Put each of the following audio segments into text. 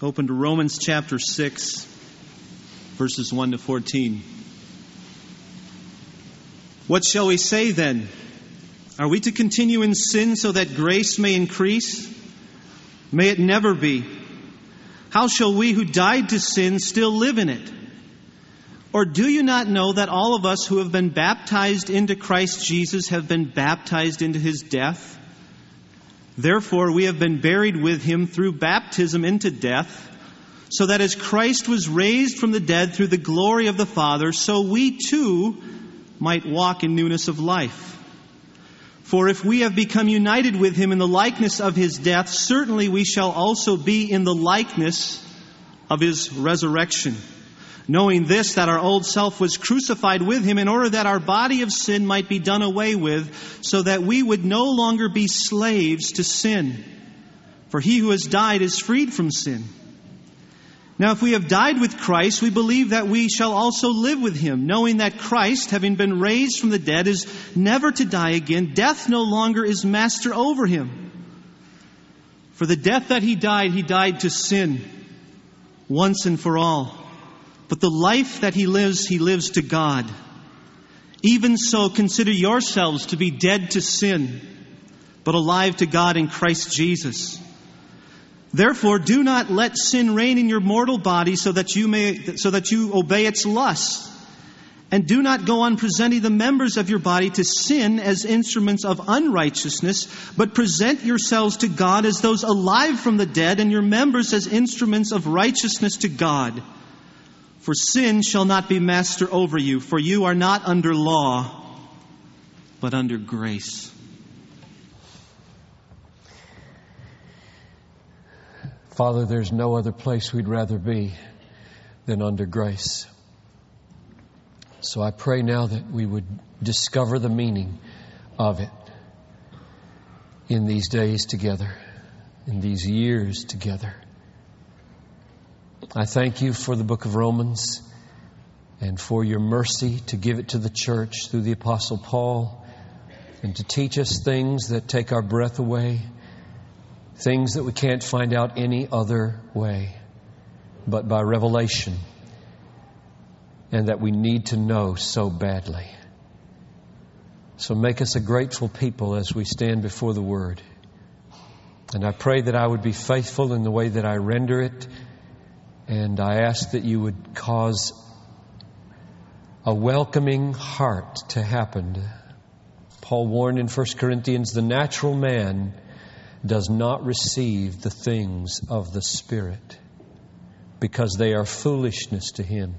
Open to Romans chapter 6, verses 1 to 14. What shall we say then? Are we to continue in sin so that grace may increase? May it never be. How shall we who died to sin still live in it? Or do you not know that all of us who have been baptized into Christ Jesus have been baptized into his death? Therefore, we have been buried with him through baptism into death, so that as Christ was raised from the dead through the glory of the Father, so we too might walk in newness of life. For if we have become united with him in the likeness of his death, certainly we shall also be in the likeness of his resurrection. Knowing this, that our old self was crucified with him in order that our body of sin might be done away with, so that we would no longer be slaves to sin. For he who has died is freed from sin. Now, if we have died with Christ, we believe that we shall also live with him, knowing that Christ, having been raised from the dead, is never to die again. Death no longer is master over him. For the death that he died, he died to sin once and for all. But the life that he lives, he lives to God. Even so, consider yourselves to be dead to sin, but alive to God in Christ Jesus. Therefore, do not let sin reign in your mortal body so that you may, so that you obey its lusts. And do not go on presenting the members of your body to sin as instruments of unrighteousness, but present yourselves to God as those alive from the dead and your members as instruments of righteousness to God. For sin shall not be master over you, for you are not under law, but under grace. Father, there's no other place we'd rather be than under grace. So I pray now that we would discover the meaning of it in these days together, in these years together. I thank you for the book of Romans and for your mercy to give it to the church through the Apostle Paul and to teach us things that take our breath away things that we can't find out any other way but by revelation and that we need to know so badly. So make us a grateful people as we stand before the Word. And I pray that I would be faithful in the way that I render it. And I ask that you would cause a welcoming heart to happen. Paul warned in 1 Corinthians the natural man does not receive the things of the Spirit because they are foolishness to him,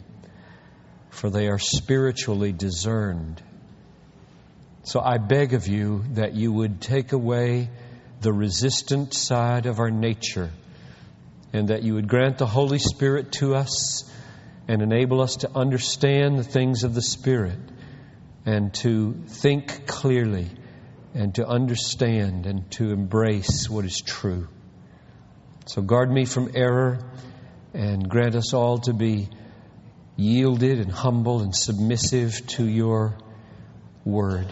for they are spiritually discerned. So I beg of you that you would take away the resistant side of our nature and that you would grant the Holy Spirit to us and enable us to understand the things of the Spirit and to think clearly and to understand and to embrace what is true. So guard me from error and grant us all to be yielded and humble and submissive to your word.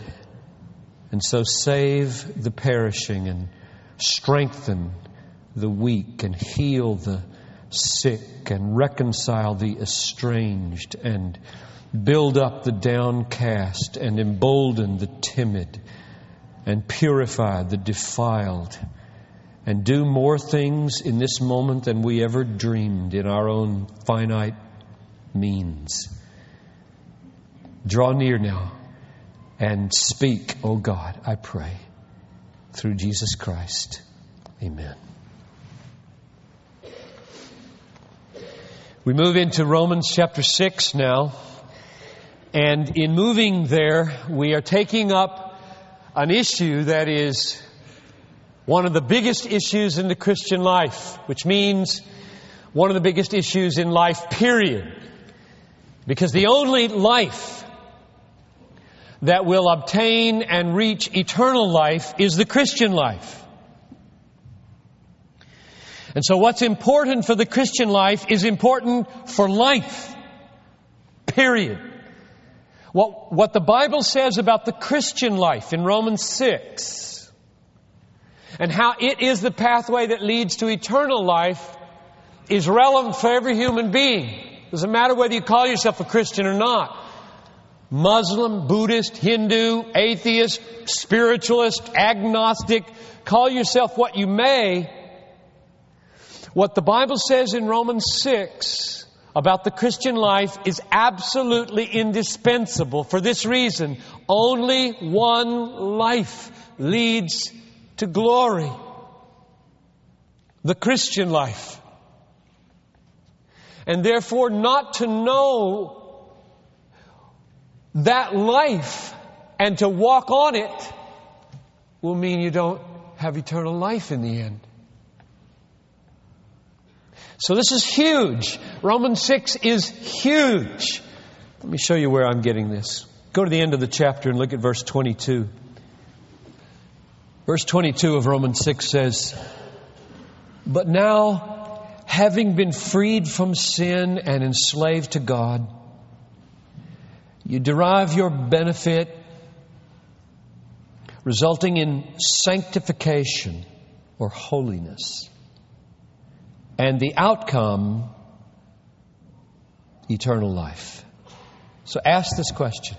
And so save the perishing and strengthen the weak and heal the sick and reconcile the estranged and build up the downcast and embolden the timid and purify the defiled and do more things in this moment than we ever dreamed in our own finite means. Draw near now and speak, O oh God, I pray, through Jesus Christ. Amen. We move into Romans chapter 6 now. And in moving there, we are taking up an issue that is one of the biggest issues in the Christian life, which means one of the biggest issues in life, period. Because the only life that will obtain and reach eternal life is the Christian life. And so what's important for the Christian life is important for life. Period. What, what the Bible says about the Christian life in Romans 6 and how it is the pathway that leads to eternal life is relevant for every human being. Doesn't matter whether you call yourself a Christian or not. Muslim, Buddhist, Hindu, atheist, spiritualist, agnostic, call yourself what you may. What the Bible says in Romans 6 about the Christian life is absolutely indispensable for this reason. Only one life leads to glory. The Christian life. And therefore, not to know that life and to walk on it will mean you don't have eternal life in the end. So this is huge. Romans 6 is huge. Let me show you where I'm getting this. Go to the end of the chapter and look at verse 22. Verse 22 of Romans 6 says, But now, having been freed from sin and enslaved to God, you derive your benefit resulting in sanctification or holiness. And the outcome, eternal life. So ask this question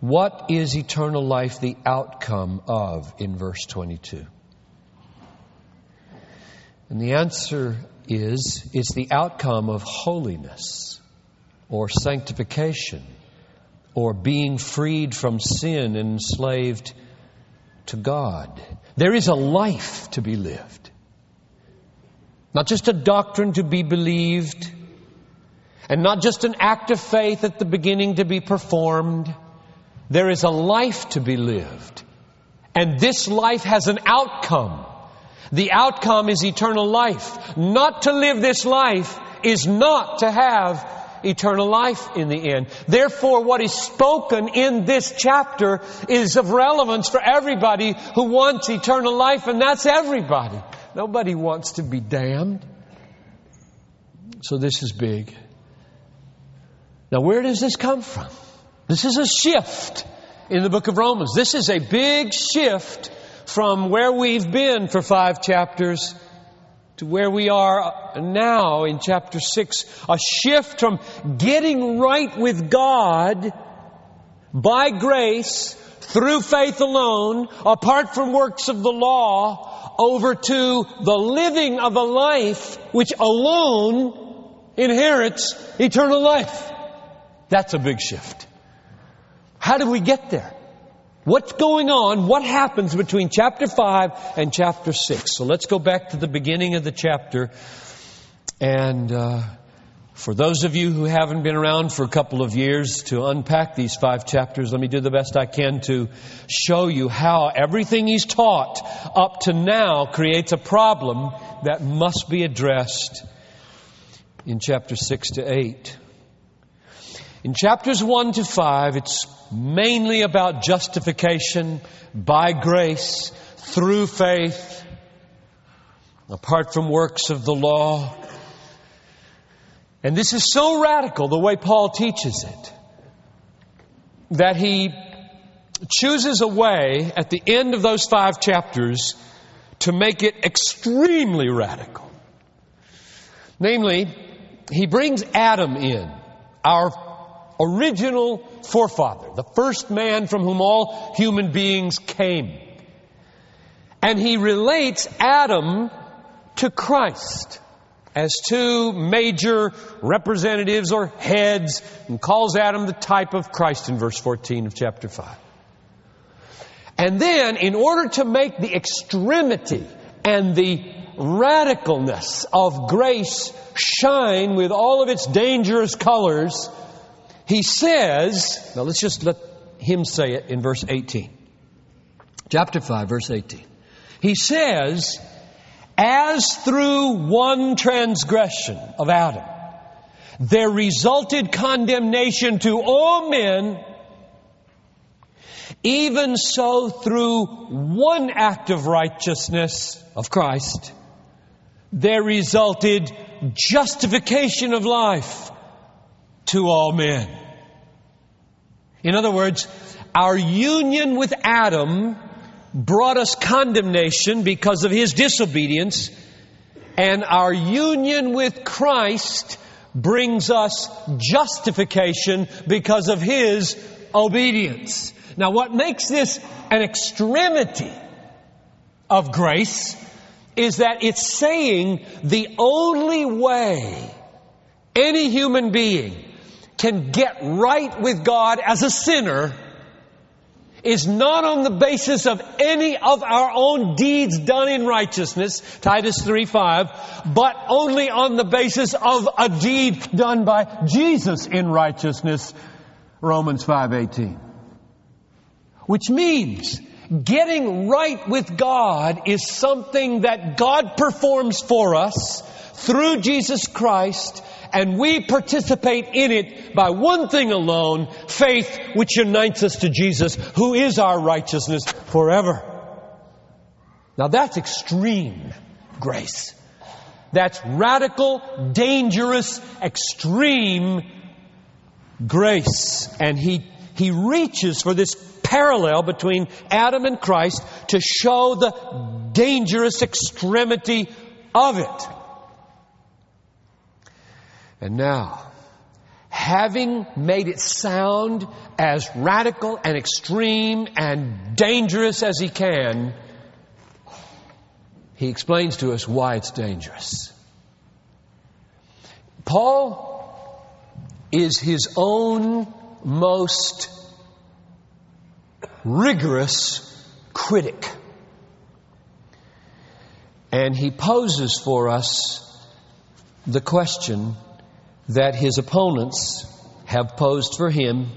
What is eternal life the outcome of in verse 22? And the answer is it's the outcome of holiness or sanctification or being freed from sin and enslaved to God. There is a life to be lived. Not just a doctrine to be believed, and not just an act of faith at the beginning to be performed. There is a life to be lived. And this life has an outcome. The outcome is eternal life. Not to live this life is not to have eternal life in the end. Therefore, what is spoken in this chapter is of relevance for everybody who wants eternal life, and that's everybody. Nobody wants to be damned. So this is big. Now, where does this come from? This is a shift in the book of Romans. This is a big shift from where we've been for five chapters to where we are now in chapter 6. A shift from getting right with God by grace through faith alone, apart from works of the law, over to the living of a life which alone inherits eternal life. That's a big shift. How do we get there? What's going on? What happens between chapter 5 and chapter 6? So let's go back to the beginning of the chapter. And uh, for those of you who haven't been around for a couple of years to unpack these five chapters, let me do the best I can to show you how everything he's taught up to now creates a problem that must be addressed in chapter 6 to 8. In chapters 1 to 5, it's mainly about justification by grace through faith, apart from works of the law. And this is so radical, the way Paul teaches it, that he chooses a way at the end of those five chapters to make it extremely radical. Namely, he brings Adam in, our original forefather, the first man from whom all human beings came. And he relates Adam to Christ as two major representatives or heads and calls Adam the type of Christ in verse 14 of chapter 5. And then, in order to make the extremity and the radicalness of grace shine with all of its dangerous colors, he says, now let's just let him say it in verse 18. Chapter 5, verse 18. He says, as through one transgression of Adam, there resulted condemnation to all men, even so through one act of righteousness of Christ, there resulted justification of life to all men. In other words, our union with Adam brought us condemnation because of his disobedience. And our union with Christ brings us justification because of His obedience. Now what makes this an extremity of grace is that it's saying the only way any human being can get right with God as a sinner is not on the basis of any of our own deeds done in righteousness, Titus 3 5, but only on the basis of a deed done by Jesus in righteousness, Romans 5 18. Which means getting right with God is something that God performs for us through Jesus Christ and we participate in it by one thing alone, faith which unites us to Jesus, who is our righteousness forever. Now that's extreme grace. That's radical, dangerous, extreme grace. And he, he reaches for this parallel between Adam and Christ to show the dangerous extremity of it. And now, having made it sound as radical and extreme and dangerous as he can, he explains to us why it's dangerous. Paul is his own most rigorous critic. And he poses for us the question that his opponents have posed for him,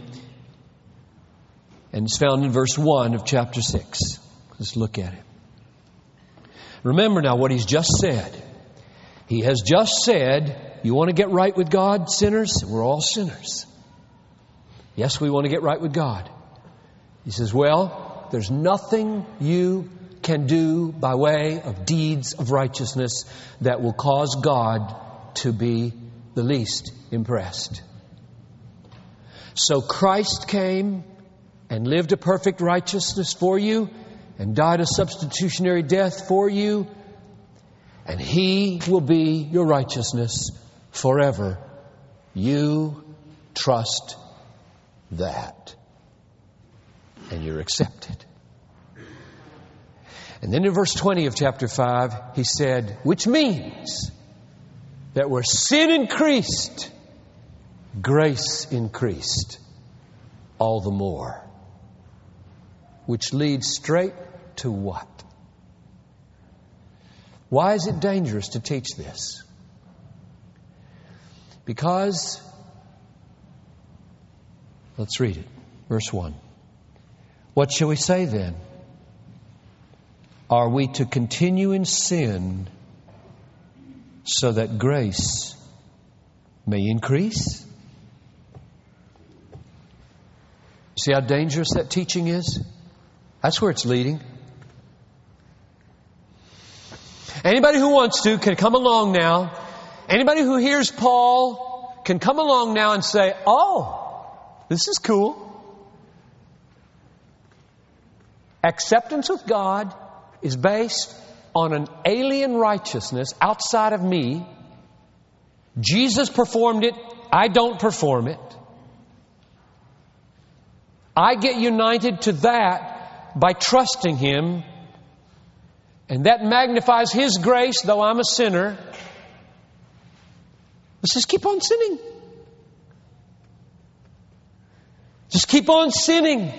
and it's found in verse 1 of chapter 6. Let's look at it. Remember now what he's just said. He has just said, You want to get right with God, sinners? We're all sinners. Yes, we want to get right with God. He says, Well, there's nothing you can do by way of deeds of righteousness that will cause God to be the least impressed. So Christ came and lived a perfect righteousness for you and died a substitutionary death for you, and He will be your righteousness forever. You trust that, and you're accepted. And then in verse 20 of chapter 5, he said, which means that where sin increased, grace increased all the more. Which leads straight to what? Why is it dangerous to teach this? Because, let's read it. Verse 1. What shall we say then? Are we to continue in sin so that grace may increase? See how dangerous that teaching is? That's where it's leading. Anybody who wants to can come along now. Anybody who hears Paul can come along now and say, Oh, this is cool. Acceptance with God is based on an alien righteousness outside of me. Jesus performed it, I don't perform it. I get united to that by trusting Him, and that magnifies His grace, though I'm a sinner. Let's just keep on sinning. Just keep on sinning.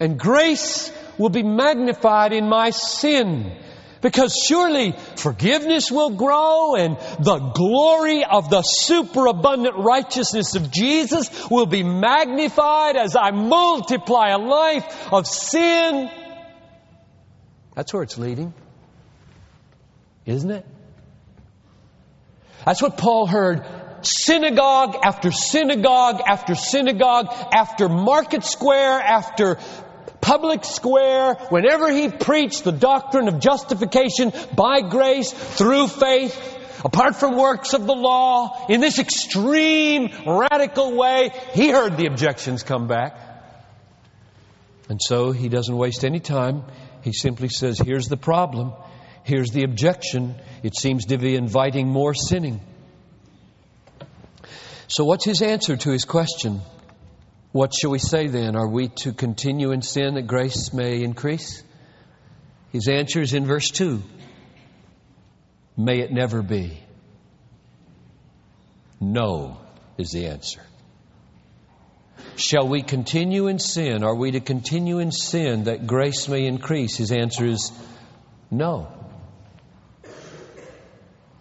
And grace will be magnified in my sin. Because surely forgiveness will grow and the glory of the superabundant righteousness of Jesus will be magnified as I multiply a life of sin. That's where it's leading. Isn't it? That's what Paul heard synagogue after synagogue after synagogue after market square after public square, whenever he preached the doctrine of justification by grace through faith, apart from works of the law, in this extreme, radical way, he heard the objections come back. And so he doesn't waste any time. He simply says, here's the problem. here's the objection. It seems to be inviting more sinning. So, what's his answer to his question? What shall we say then? Are we to continue in sin that grace may increase? His answer is in verse 2 May it never be. No is the answer. Shall we continue in sin? Are we to continue in sin that grace may increase? His answer is no.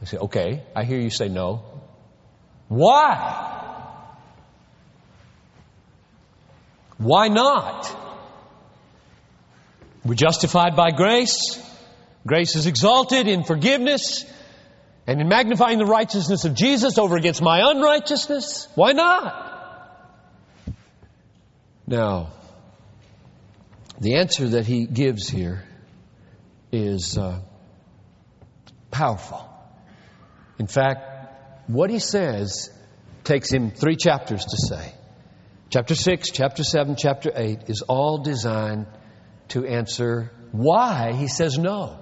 I say, okay, I hear you say no. Why? Why not? We're justified by grace. Grace is exalted in forgiveness and in magnifying the righteousness of Jesus over against my unrighteousness. Why not? Now, the answer that he gives here is uh, powerful. In fact, what he says takes him three chapters to say. Chapter 6, chapter 7, chapter 8 is all designed to answer why he says no.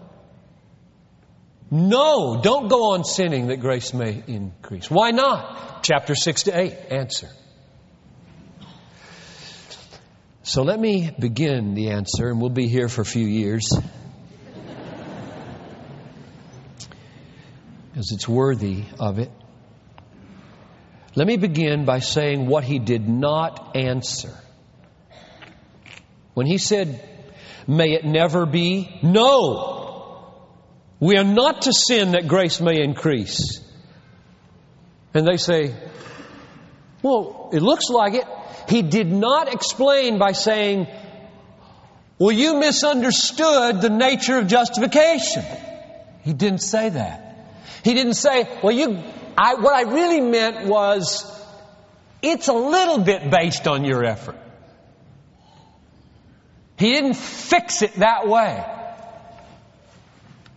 No, don't go on sinning that grace may increase. Why not? Chapter 6 to 8, answer. So let me begin the answer, and we'll be here for a few years. As it's worthy of it. Let me begin by saying what he did not answer. When he said, May it never be, no. We are not to sin that grace may increase. And they say, Well, it looks like it. He did not explain by saying, Well, you misunderstood the nature of justification. He didn't say that. He didn't say, Well, you I, what I really meant was, it's a little bit based on your effort. He didn't fix it that way.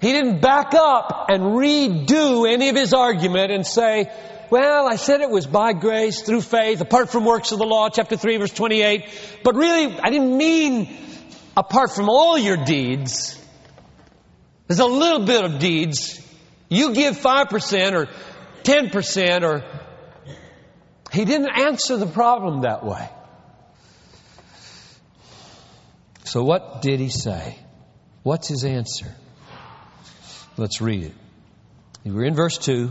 He didn't back up and redo any of his argument and say, well, I said it was by grace, through faith, apart from works of the law, chapter 3, verse 28. But really, I didn't mean apart from all your deeds. There's a little bit of deeds. You give 5% or 10% or he didn't answer the problem that way. So what did he say? What's his answer? Let's read it. We're in verse 2.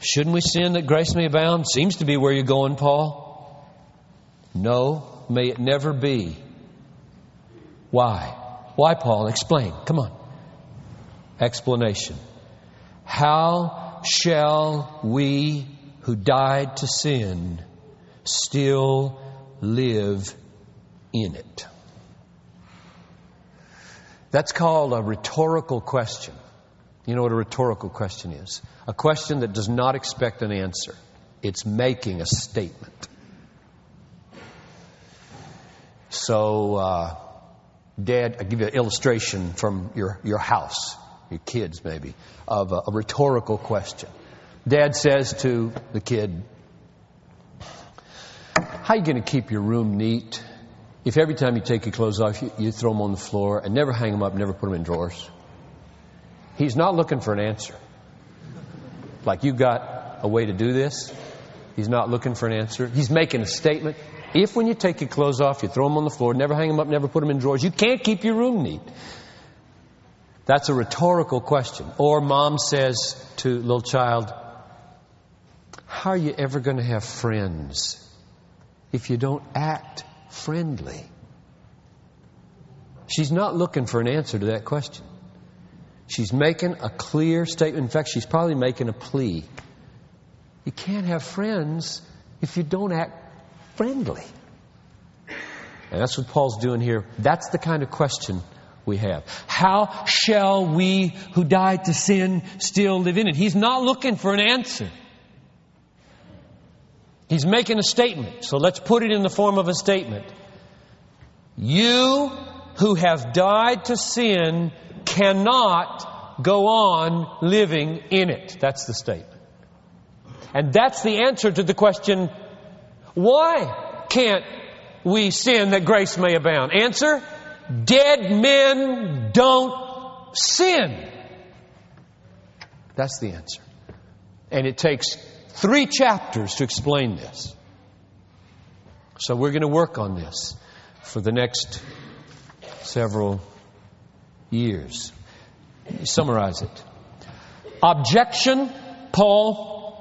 Shouldn't we sin that grace may abound? Seems to be where you're going, Paul. No, may it never be. Why? Why, Paul? Explain. Come on. Explanation. How shall we who died to sin still live in it? That's called a rhetorical question. You know what a rhetorical question is? A question that does not expect an answer. It's making a statement. So, uh, Dad, I'll give you an illustration from your, your house your kids maybe, of a, a rhetorical question. Dad says to the kid, How are you going to keep your room neat if every time you take your clothes off, you, you throw them on the floor and never hang them up, never put them in drawers? He's not looking for an answer. Like, you got a way to do this? He's not looking for an answer. He's making a statement. If when you take your clothes off, you throw them on the floor, never hang them up, never put them in drawers, you can't keep your room neat. That's a rhetorical question. Or mom says to little child, How are you ever going to have friends if you don't act friendly? She's not looking for an answer to that question. She's making a clear statement. In fact, she's probably making a plea. You can't have friends if you don't act friendly. And that's what Paul's doing here. That's the kind of question we have. How shall we who died to sin still live in it? He's not looking for an answer. He's making a statement. So let's put it in the form of a statement. You who have died to sin cannot go on living in it. That's the statement. And that's the answer to the question, why can't we sin that grace may abound? Answer, Dead men don't sin? That's the answer. And it takes three chapters to explain this. So we're going to work on this for the next several years. Summarize it. Objection, Paul.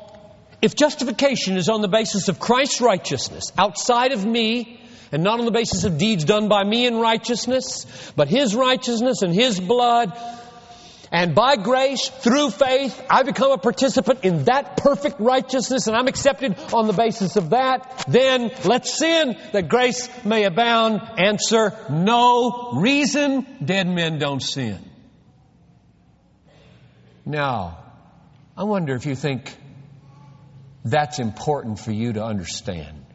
If justification is on the basis of Christ's righteousness, outside of me, and not on the basis of deeds done by me in righteousness, but His righteousness and His blood, and by grace, through faith, I become a participant in that perfect righteousness and I'm accepted on the basis of that, then let's sin that grace may abound. Answer, no. Reason, dead men don't sin. Now, I wonder if you think that's important for you to understand.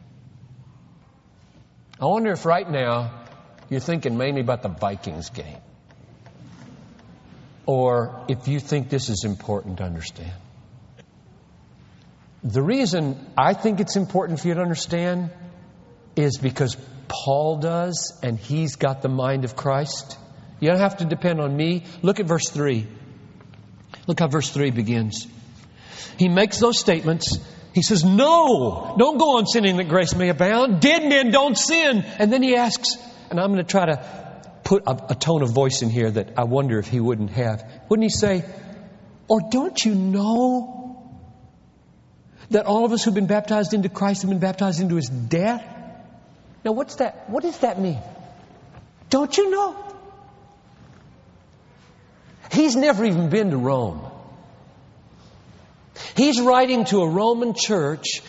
I wonder if right now you're thinking mainly about the Vikings game. Or if you think this is important to understand. The reason I think it's important for you to understand is because Paul does, and he's got the mind of Christ. You don't have to depend on me. Look at verse 3. Look how verse 3 begins. He makes those statements. He says, No, don't go on sinning that grace may abound. Dead men don't sin. And then he asks, and I'm going to try to put a, a tone of voice in here that I wonder if he wouldn't have. Wouldn't he say, Or don't you know that all of us who've been baptized into Christ have been baptized into his death? Now, what's that? What does that mean? Don't you know? He's never even been to Rome. He's writing to a Roman church.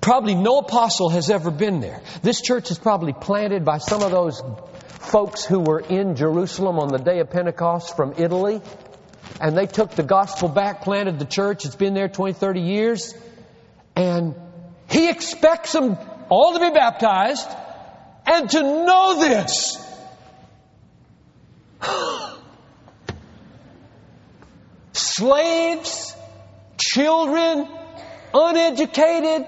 Probably no apostle has ever been there. This church is probably planted by some of those folks who were in Jerusalem on the day of Pentecost from Italy. And they took the gospel back, planted the church. It's been there 20, 30 years. And he expects them all to be baptized and to know this. Slaves, children, uneducated,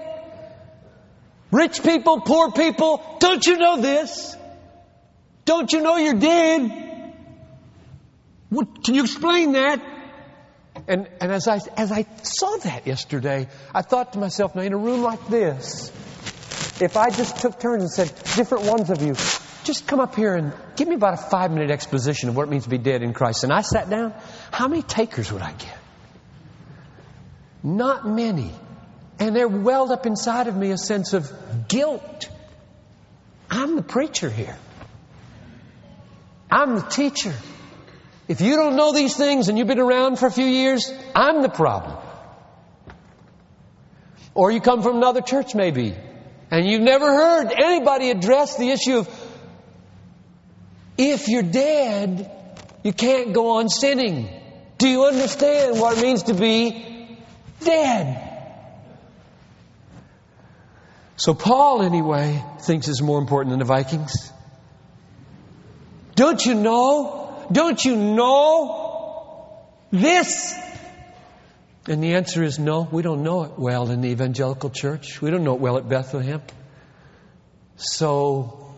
rich people, poor people, don't you know this? Don't you know you're dead? What, can you explain that? And, and as, I, as I saw that yesterday, I thought to myself, now in a room like this, if I just took turns and said, different ones of you, just come up here and give me about a five minute exposition of what it means to be dead in Christ. And I sat down, how many takers would I get? Not many. And there welled up inside of me a sense of guilt. I'm the preacher here. I'm the teacher. If you don't know these things and you've been around for a few years, I'm the problem. Or you come from another church maybe, and you've never heard anybody address the issue of if you're dead, you can't go on sinning. Do you understand what it means to be dead? So Paul, anyway, thinks it's more important than the Vikings. Don't you know? Don't you know this? And the answer is no, we don't know it well in the evangelical church. We don't know it well at Bethlehem. So,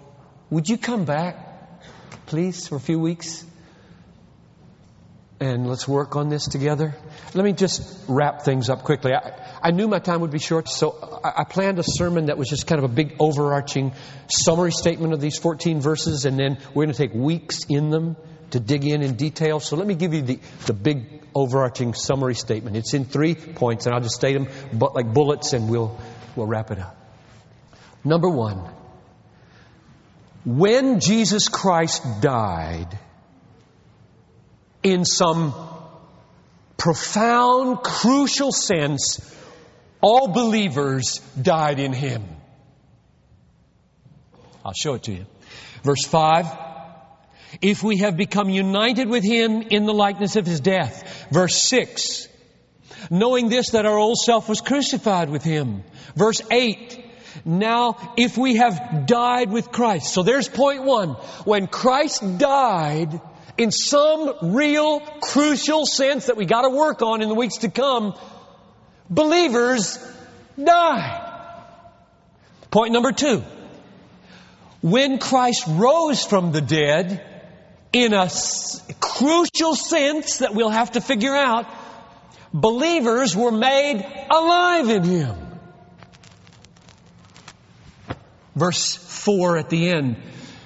would you come back, please, for a few weeks? And let's work on this together. Let me just wrap things up quickly. I, I knew my time would be short, so I, I planned a sermon that was just kind of a big overarching summary statement of these 14 verses, and then we're going to take weeks in them to dig in in detail. So let me give you the, the big overarching summary statement. It's in three points, and I'll just state them but like bullets, and we'll, we'll wrap it up. Number one, when Jesus Christ died, in some profound, crucial sense, all believers died in him. I'll show it to you. Verse 5. If we have become united with him in the likeness of his death. Verse 6. Knowing this, that our old self was crucified with him. Verse 8. Now, if we have died with Christ. So there's point one. When Christ died, in some real crucial sense that we got to work on in the weeks to come, believers die. Point number two. When Christ rose from the dead, in a crucial sense that we'll have to figure out, believers were made alive in Him. Verse 4 at the end.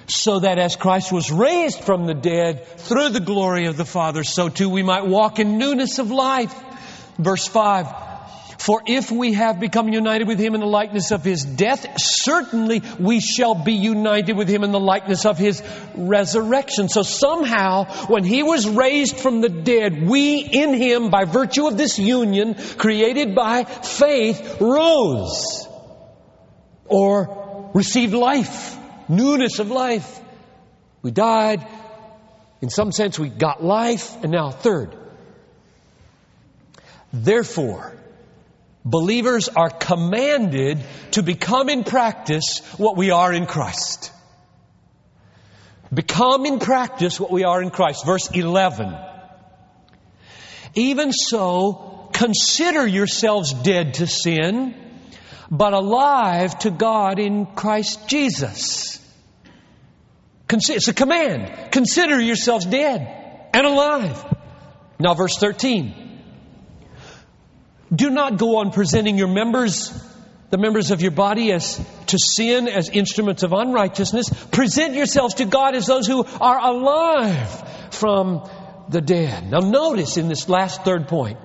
So that as Christ was raised from the dead through the glory of the Father, so too we might walk in newness of life. Verse 5. For if we have become united with him in the likeness of his death, certainly we shall be united with him in the likeness of his resurrection. So somehow, when he was raised from the dead, we in him, by virtue of this union created by faith, rose or received life, newness of life. We died. In some sense, we got life. And now, third, therefore, believers are commanded to become in practice what we are in Christ. Become in practice what we are in Christ. Verse 11. Even so, consider yourselves dead to sin, but alive to God in Christ Jesus. It's a command. Consider yourselves dead and alive. Now, verse 13. Do not go on presenting your members, the members of your body, as to sin as instruments of unrighteousness. Present yourselves to God as those who are alive from the dead. Now, notice in this last third point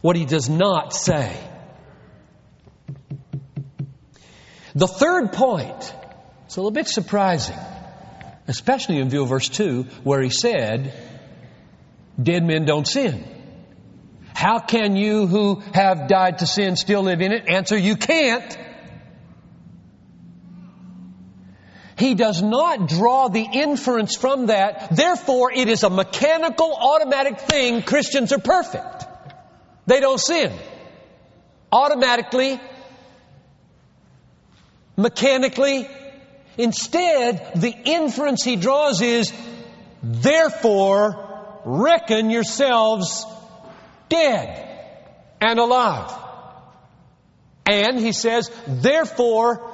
what he does not say. The third point, it's a little bit surprising, especially in view of verse 2, where he said, Dead men don't sin. How can you who have died to sin still live in it? Answer, you can't. He does not draw the inference from that. Therefore, it is a mechanical, automatic thing. Christians are perfect. They don't sin. Automatically, mechanically. Instead, the inference he draws is, therefore, reckon yourselves dead and alive. And he says, therefore,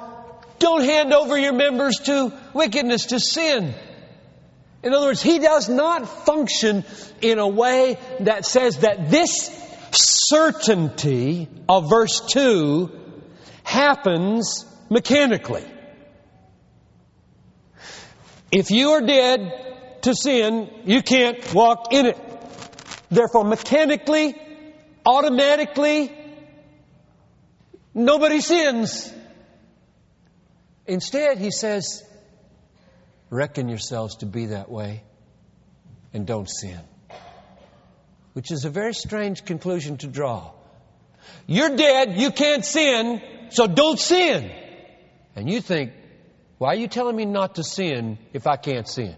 don't hand over your members to wickedness, to sin. In other words, he does not function in a way that says that this certainty of verse 2 happens mechanically. If you are dead to sin, you can't walk in it. Therefore, mechanically, automatically, nobody sins. Instead, he says, reckon yourselves to be that way and don't sin. Which is a very strange conclusion to draw. You're dead, you can't sin, so don't sin. And you think, why are you telling me not to sin if I can't sin?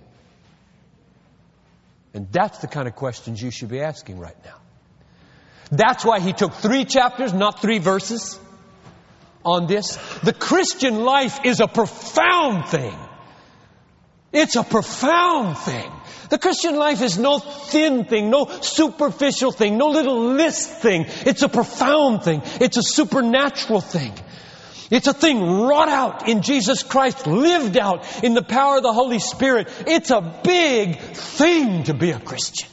And that's the kind of questions you should be asking right now. That's why he took three chapters, not three verses on this. The Christian life is a profound thing. It's a profound thing. The Christian life is no thin thing, no superficial thing, no little list thing. It's a profound thing. It's a supernatural thing. It's a thing wrought out in Jesus Christ, lived out in the power of the Holy Spirit. It's a big thing to be a Christian.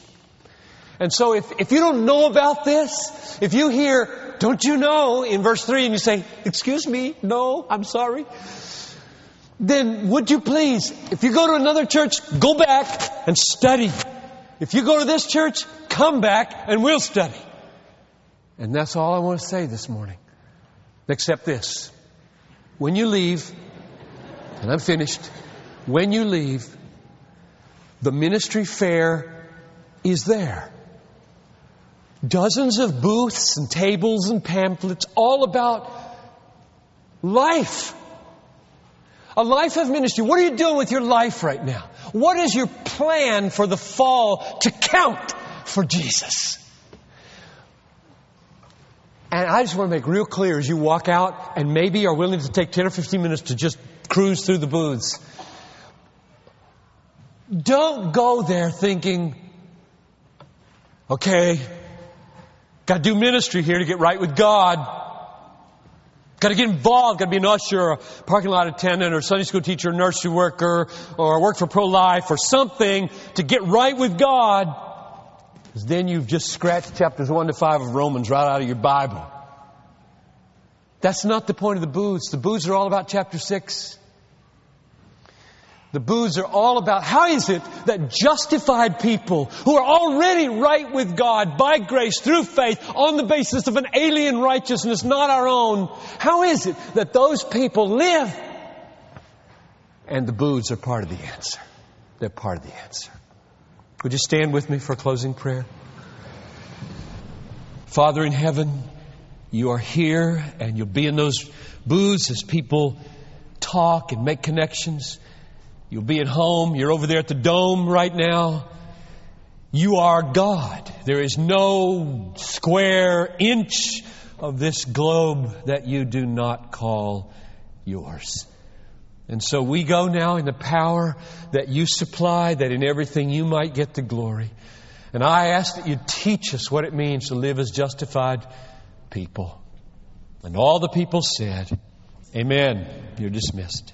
And so if, if you don't know about this, if you hear, don't you know, in verse 3 and you say, excuse me, no, I'm sorry, then would you please, if you go to another church, go back and study. If you go to this church, come back and we'll study. And that's all I want to say this morning. Except this. When you leave, and I'm finished, when you leave, the ministry fair is there. Dozens of booths and tables and pamphlets all about life. A life of ministry. What are you doing with your life right now? What is your plan for the fall to count for Jesus? And I just want to make real clear as you walk out and maybe are willing to take 10 or 15 minutes to just cruise through the booths. Don't go there thinking, okay, got to do ministry here to get right with God. Got to get involved. Got to be an usher, or a parking lot attendant, or Sunday school teacher, nursery worker, or work for pro-life, or something to get right with God. Because then you've just scratched chapters 1 to 5 of Romans right out of your Bible. That's not the point of the booths. The booths are all about chapter 6. The booths are all about how is it that justified people who are already right with God by grace through faith on the basis of an alien righteousness, not our own, how is it that those people live? And the booths are part of the answer. They're part of the answer. Would you stand with me for closing prayer? Father in heaven, you are here and you'll be in those booths as people talk and make connections. You'll be at home. You're over there at the dome right now. You are God. There is no square inch of this globe that you do not call yours. And so we go now in the power that you supply, that in everything you might get the glory. And I ask that you teach us what it means to live as justified people. And all the people said, Amen. You're dismissed.